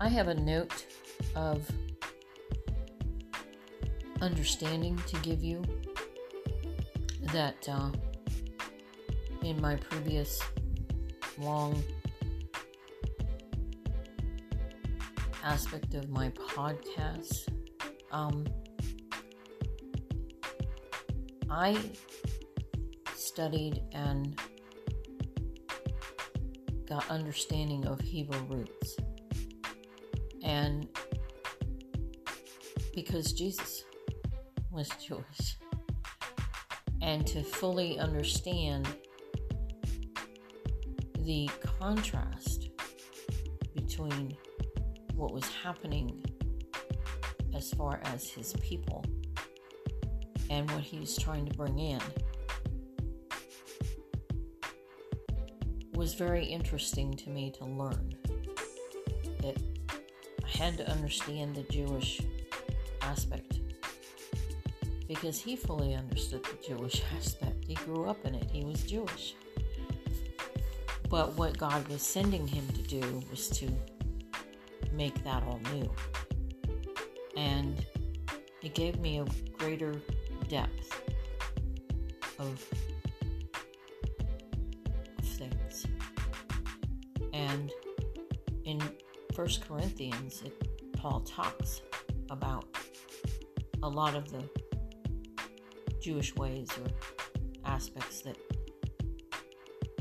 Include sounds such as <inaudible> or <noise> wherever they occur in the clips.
I have a note of understanding to give you that uh, in my previous long aspect of my podcast, um, I studied and got understanding of Hebrew roots. And because Jesus was Jewish, and to fully understand the contrast between what was happening as far as his people and what he was trying to bring in was very interesting to me to learn. Had to understand the Jewish aspect because he fully understood the Jewish <laughs> aspect. He grew up in it, he was Jewish. But what God was sending him to do was to make that all new. And it gave me a greater depth of First Corinthians, it, Paul talks about a lot of the Jewish ways or aspects that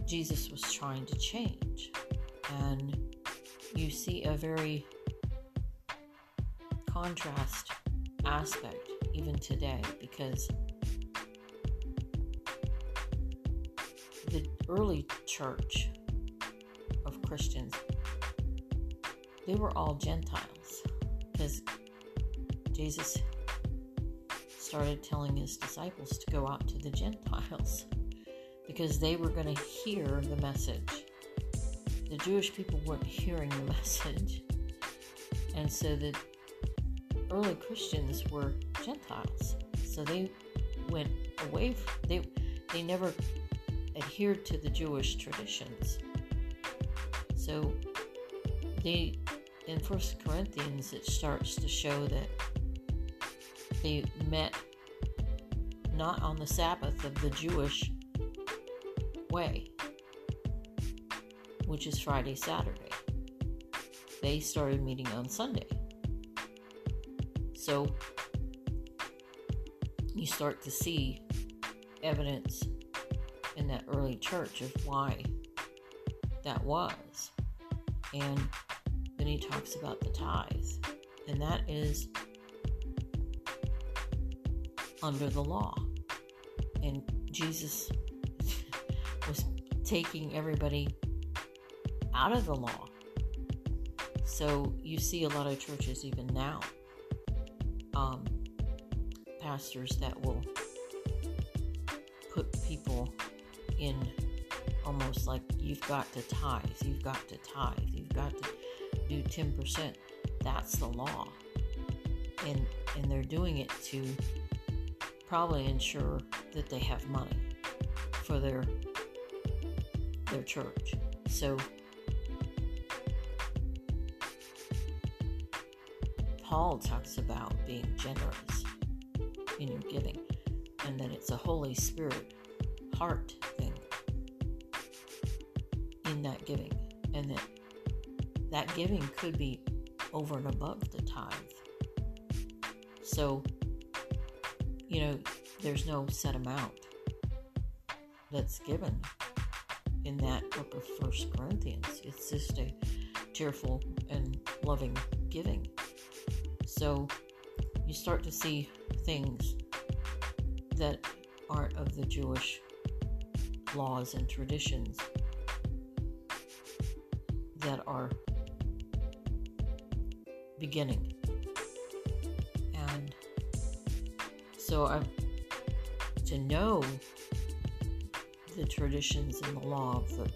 Jesus was trying to change. And you see a very contrast aspect even today because the early church of Christians they were all Gentiles because Jesus started telling his disciples to go out to the Gentiles because they were going to hear the message. The Jewish people weren't hearing the <laughs> message. And so the early Christians were Gentiles. So they went away from, they they never adhered to the Jewish traditions. So they in First Corinthians it starts to show that they met not on the Sabbath of the Jewish way, which is Friday, Saturday. They started meeting on Sunday. So you start to see evidence in that early church of why that was. And he talks about the tithe, and that is under the law. And Jesus <laughs> was taking everybody out of the law. So you see a lot of churches even now, um, pastors that will put people in almost like you've got to tithe, you've got to tithe, you've got to do 10%. That's the law. And and they're doing it to probably ensure that they have money for their their church. So Paul talks about being generous in your giving and that it's a Holy Spirit heart giving could be over and above the tithe. So you know, there's no set amount that's given in that book of First Corinthians. It's just a cheerful and loving giving. So you start to see things that aren't of the Jewish laws and traditions that are beginning And so I, to know the traditions and the law of the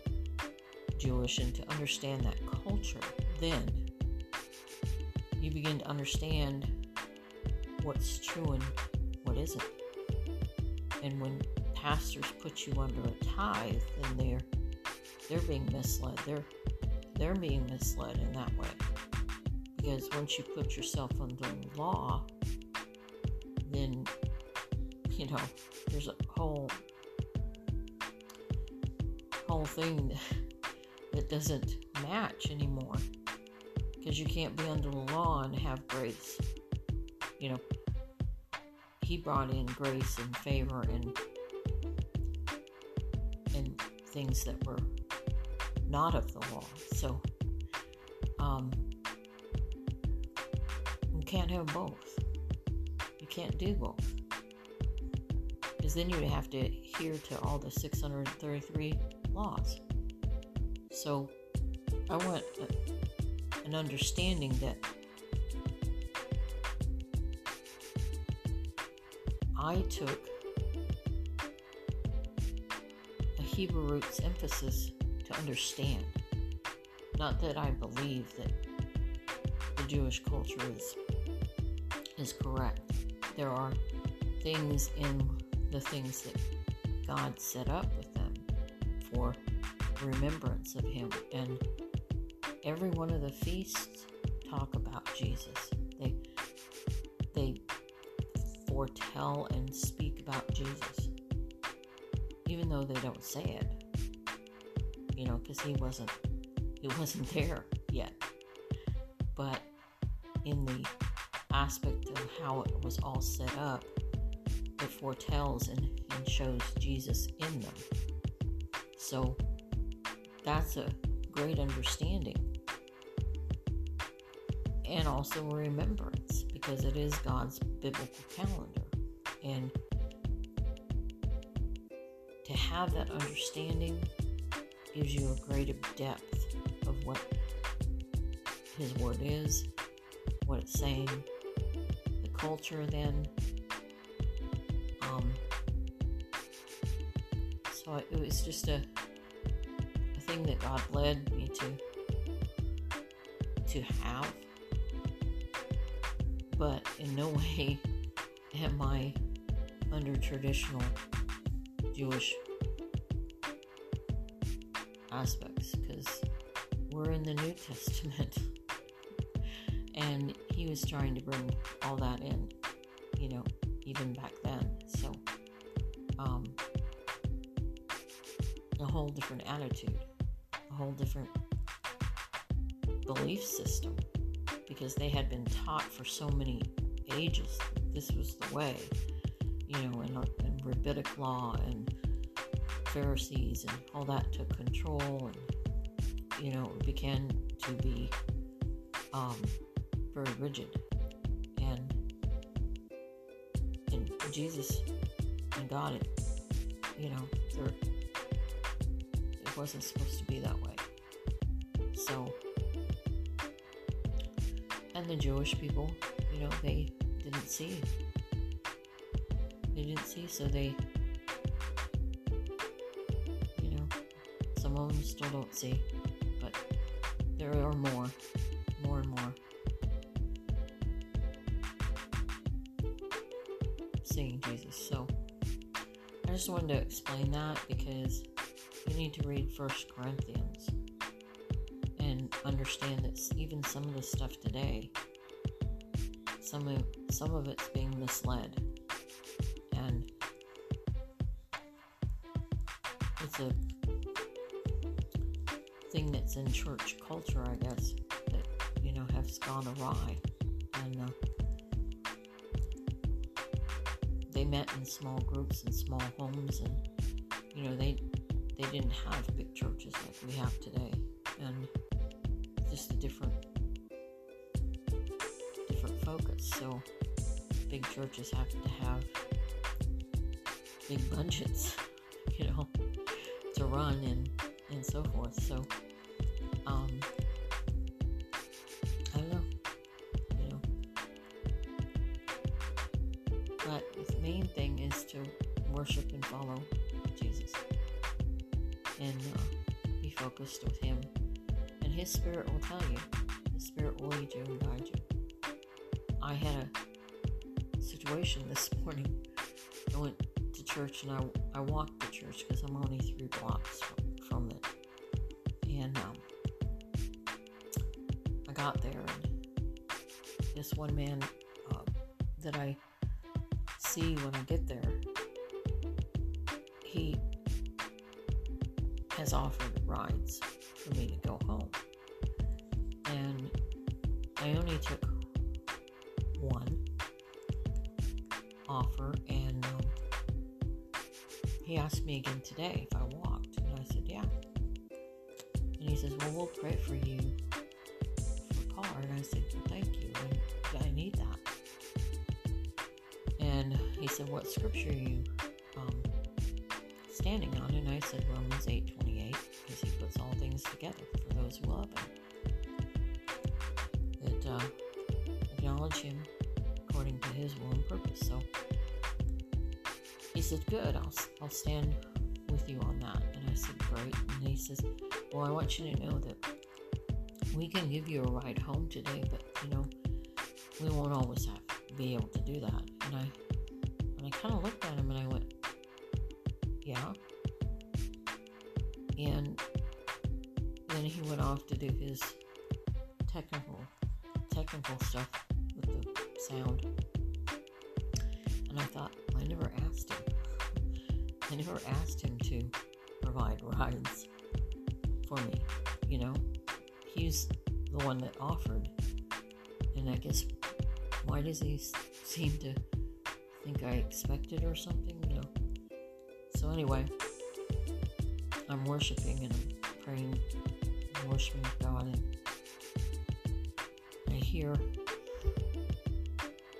Jewish and to understand that culture, then you begin to understand what's true and what isn't. And when pastors put you under a tithe, then they're they're being misled. They're they're being misled in that way. Because once you put yourself under law, then, you know, there's a whole whole thing <laughs> that doesn't match anymore because you can't be under the law and have grace. You know, he brought in grace and favor and and things that were not of the law. So, um, can't have both. You can't do both. Because then you would have to adhere to all the 633 laws. So, I want an understanding that I took a Hebrew roots emphasis to understand. Not that I believe that the Jewish culture is is correct. There are things in the things that God set up with them for remembrance of Him, and every one of the feasts talk about Jesus. They they foretell and speak about Jesus, even though they don't say it you know, because he wasn't he wasn't <laughs> there yet. But in the aspect of how it was all set up, it foretells and, and shows Jesus in them. So that's a great understanding. And also remembrance, because it is God's biblical calendar. And to have that understanding gives you a greater depth of what His Word is, what it's saying, culture then. Um, so it was just a, a thing that God led me to to have, but in no <laughs> way am I under traditional Jewish aspects because we're in the New Testament. <laughs> and he was trying to bring all that in, you know, even back then. So, um, a whole different attitude, a whole different belief system because they had been taught for so many ages this was the way, you know, in, in rabbinic law and Pharisees and all that took control, and you know, began to be um, very rigid. And and Jesus and God, it, you know, it wasn't supposed to be that way. So, and the Jewish people, you know, they didn't see. They didn't see, so they you know, some of them still don't see, but there are more, more and more. Wanted to explain that because you need to read First Corinthians and understand that even some of the stuff today, some of some of it's being misled, and it's a thing that's in church culture, I guess, that, you know, has gone awry. And uh, they met in small groups and small homes, and, you know, they, they didn't have big churches like we have today. And just a different, different focus. So big churches have to have big budgets, <laughs> you know, to run and and so forth. So, but the main thing is to worship and follow Jesus and uh, be focused with Him, and His Spirit will tell you. His Spirit will lead you and guide you. I had a situation this <laughs> morning. I went to church and I, I walked to church because I'm only three blocks from from it. And um, I got there, and this one man uh, that I see when I get there, he has offered rides for me to go home. And I only took one offer, and um, he asked me again today if I walked, and I said, yeah. And he says, well, we'll pray for you for a car. And I said, thank you. I, I need that. He said, what scripture are you um, standing on? And I said, Romans 8 28, because he puts all things together for those who love him. That uh, acknowledge him according to his will and purpose. So he said, Good, I'll, I'll stand with you on that. And I said, Great. And he says, Well, I want you to know that we can give you a ride home today, but you know, we won't always have be able to do that. And I kind of looked at him and I went, Yeah. And then he went off to do his technical technical stuff with the sound. And I thought, I never asked him. <laughs> I never asked him to provide rides for me, you know? He's the one that offered. And I guess, why does he seem to think I expected or something, you know? So, anyway, I'm worshiping and I'm praying and worshiping God, and I hear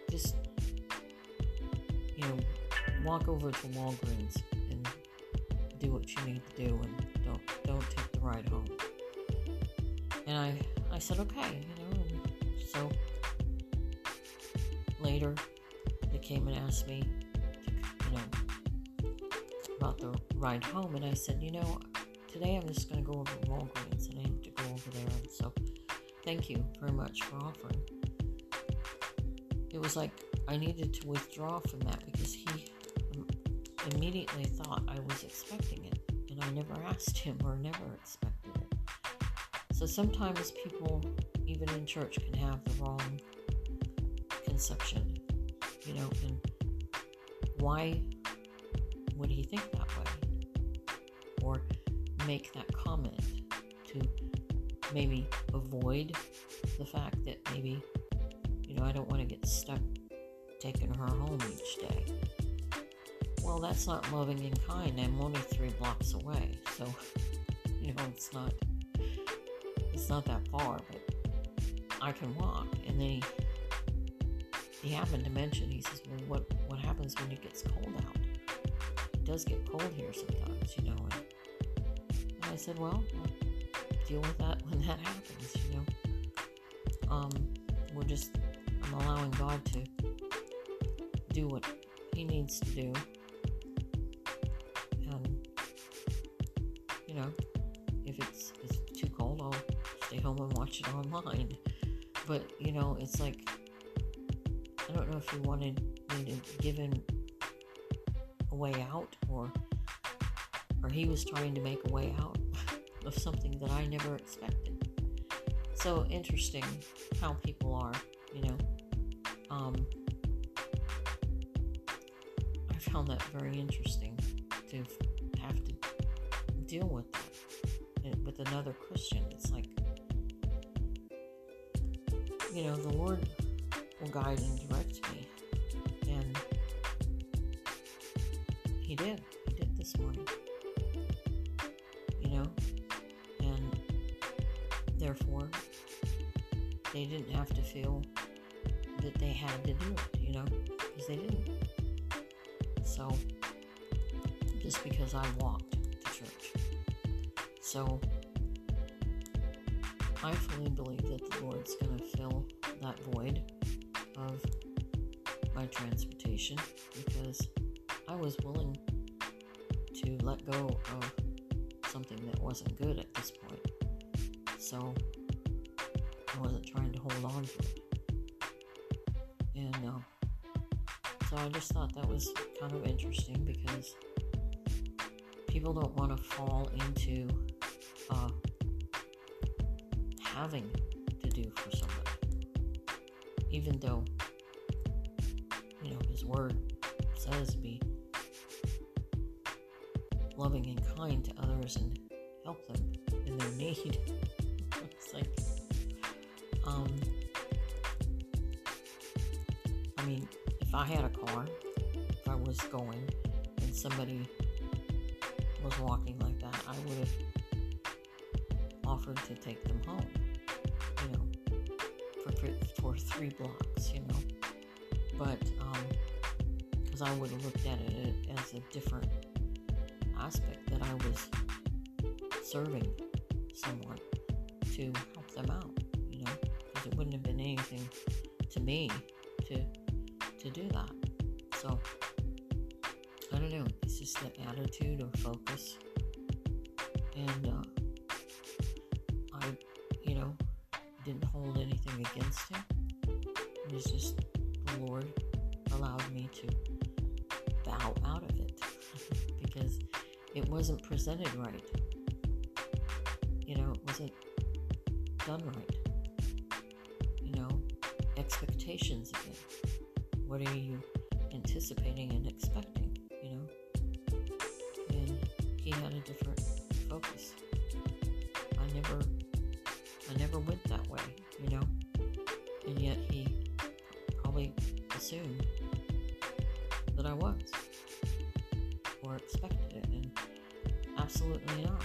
just, you know, walk over to Walgreens and do what you need to do and don't don't take the ride home. And I I said okay, you know, so later came and asked me you know about the ride home and I said, you know, today I'm just gonna go over to Walgreens and I need to go over there and so thank you very much for offering. It was like I needed to withdraw from that because he um, immediately thought I was expecting it, and I never <laughs> asked him or never expected it. So sometimes people, even in church, can have the wrong conception, you know, and why would he think that way? Or make that comment to maybe avoid the fact that maybe, you know, I don't want to get stuck taking her home each day well, that's not loving and kind. I'm only three blocks away, so <laughs> you know it's not it's not that far, but I can walk. And then he he happened to mention he says, well, what what happens when it gets cold out? It does get cold here sometimes, you know. And, and I said, well, deal with that <laughs> when that happens, you know. Um, we're just I'm allowing God to do what He needs to do And, you know, if it's it's too cold, I'll stay home and watch it online. But you know, it's like if wanted me to give him a way out, or or he was trying to make a way out <laughs> of something that I never expected. So interesting how people are, you know. Um, I found that very interesting to have to deal with that with another Christian. It's like, you know, the Lord will guide and direct me. And He did. He did this morning. You know? And therefore, they didn't have to feel that they had to do it, you know? Because they didn't. So, just because I walked to church. so I fully believe that the Lord's going to fill that void of my transportation because I was willing to let go of something that wasn't good at this point. So I wasn't trying to hold on to it. And uh, so I just thought that was kind of interesting because people don't want to fall into uh, having even though, you know, His Word says be loving and kind to others and help them in their need. <laughs> it's like, um, I mean, if I had a car, if I was going and somebody was walking like that, I would have offered to take them home, for, three blocks, you know. But, because um, I would have looked at it as a different aspect that I was serving someone to help them out, you know, because it wouldn't have been anything to me to to do that. So I don't know. It's just the attitude or focus, and uh, I, you know, didn't hold anything against him. It was just the Lord allowed me to bow out of it <laughs> because it wasn't presented right. You know, it wasn't done right. You know, expectations again. What are you anticipating and expecting? You know, and he had a different focus. I never, assumed that I was or expected it, and absolutely not.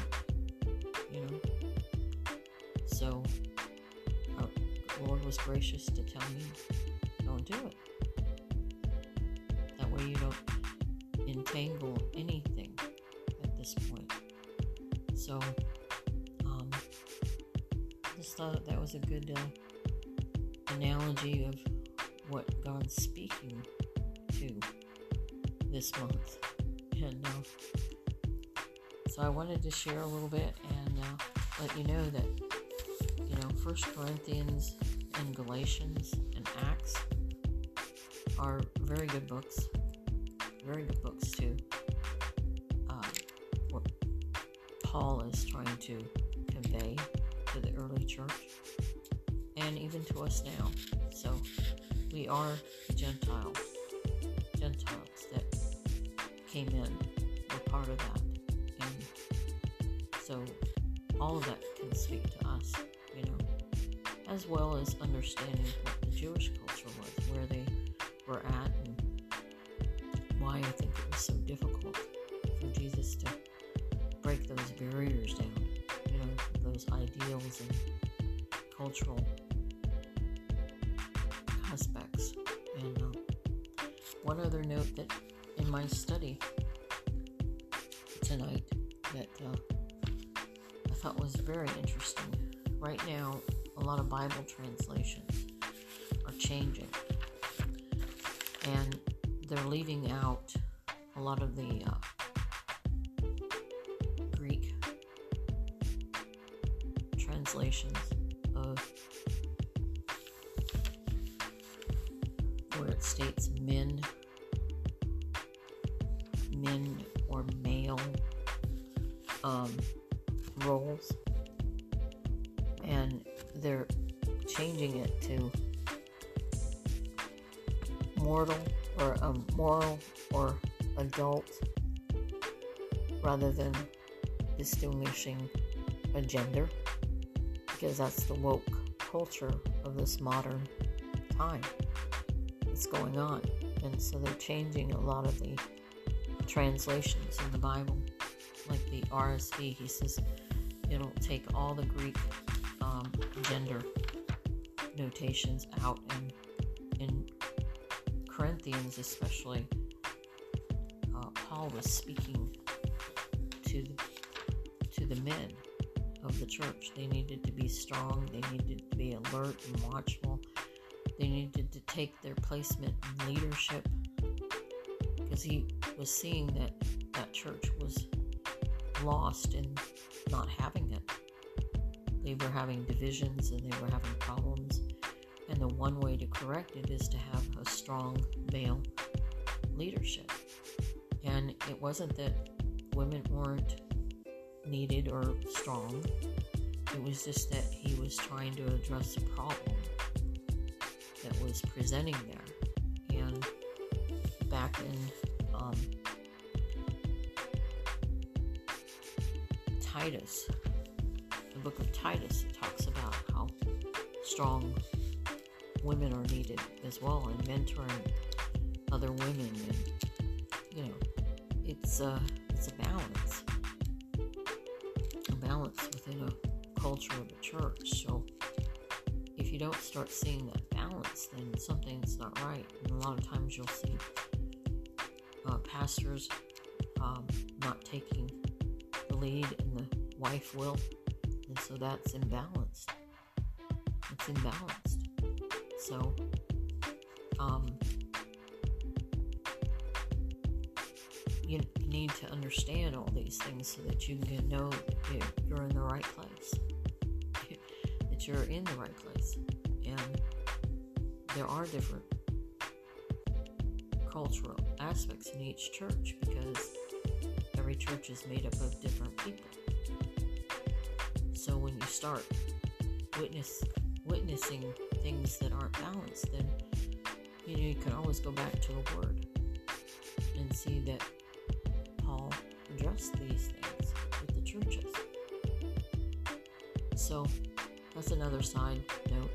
You know, so our Lord was gracious to tell me, don't do it That way, you don't entangle anything at this point. So, um, just thought that was a good uh, analogy of what speaking to this month. And uh, so I wanted to share a little bit and uh, let you know that, you know, First Corinthians and Galatians and Acts are very good books very good books too. Um, what Paul is trying to convey to the early church and even to us now. So we are Gentiles, Gentiles that came in, were part of that. And so all of that can speak to us, you know, as well as understanding what the Jewish culture was, where they were at and why I think it was so difficult for Jesus to break those barriers down, you know, those ideals and cultural one other note that in my study tonight that uh, I thought was very interesting. Right now, a lot of Bible translations are changing. And they're leaving out a lot of the uh, Greek translations of where it states men, to mortal or a moral or adult rather than distinguishing a gender because that's the woke culture of this modern time that's going on. And so they're changing a lot of the translations in the Bible. Like the RSV, he says, it'll take all the Greek um, gender notations out and in Corinthians, especially, uh, Paul was speaking to the, to the men of the church. They needed to be strong. They needed to be alert and watchful. They needed to take their placement in leadership because he was seeing that that church was lost in not having it. They were having divisions and they were having problems one way to correct it is to have a strong male leadership. And it wasn't that women weren't needed or strong, it was just that he was trying to address a problem that was presenting there. And back in um, Titus, the book of Titus, it talks about how strong women are needed as well and mentoring other women and you know it's a it's a balance. A balance within a culture of a church. So if you don't start seeing that balance then something's not right. And a lot of times you'll see uh, pastors um, not taking the lead and the wife will. And so that's imbalanced. It's imbalanced so um, you need to understand all these things so that you can know that you're in the right place, <laughs> that you're in the right place. And there are different cultural aspects in each church because every church is made up of different people. So when you start witness witnessing things that aren't balanced, then you know you can always go back to the word and see that address these things with the churches. So that's another side note.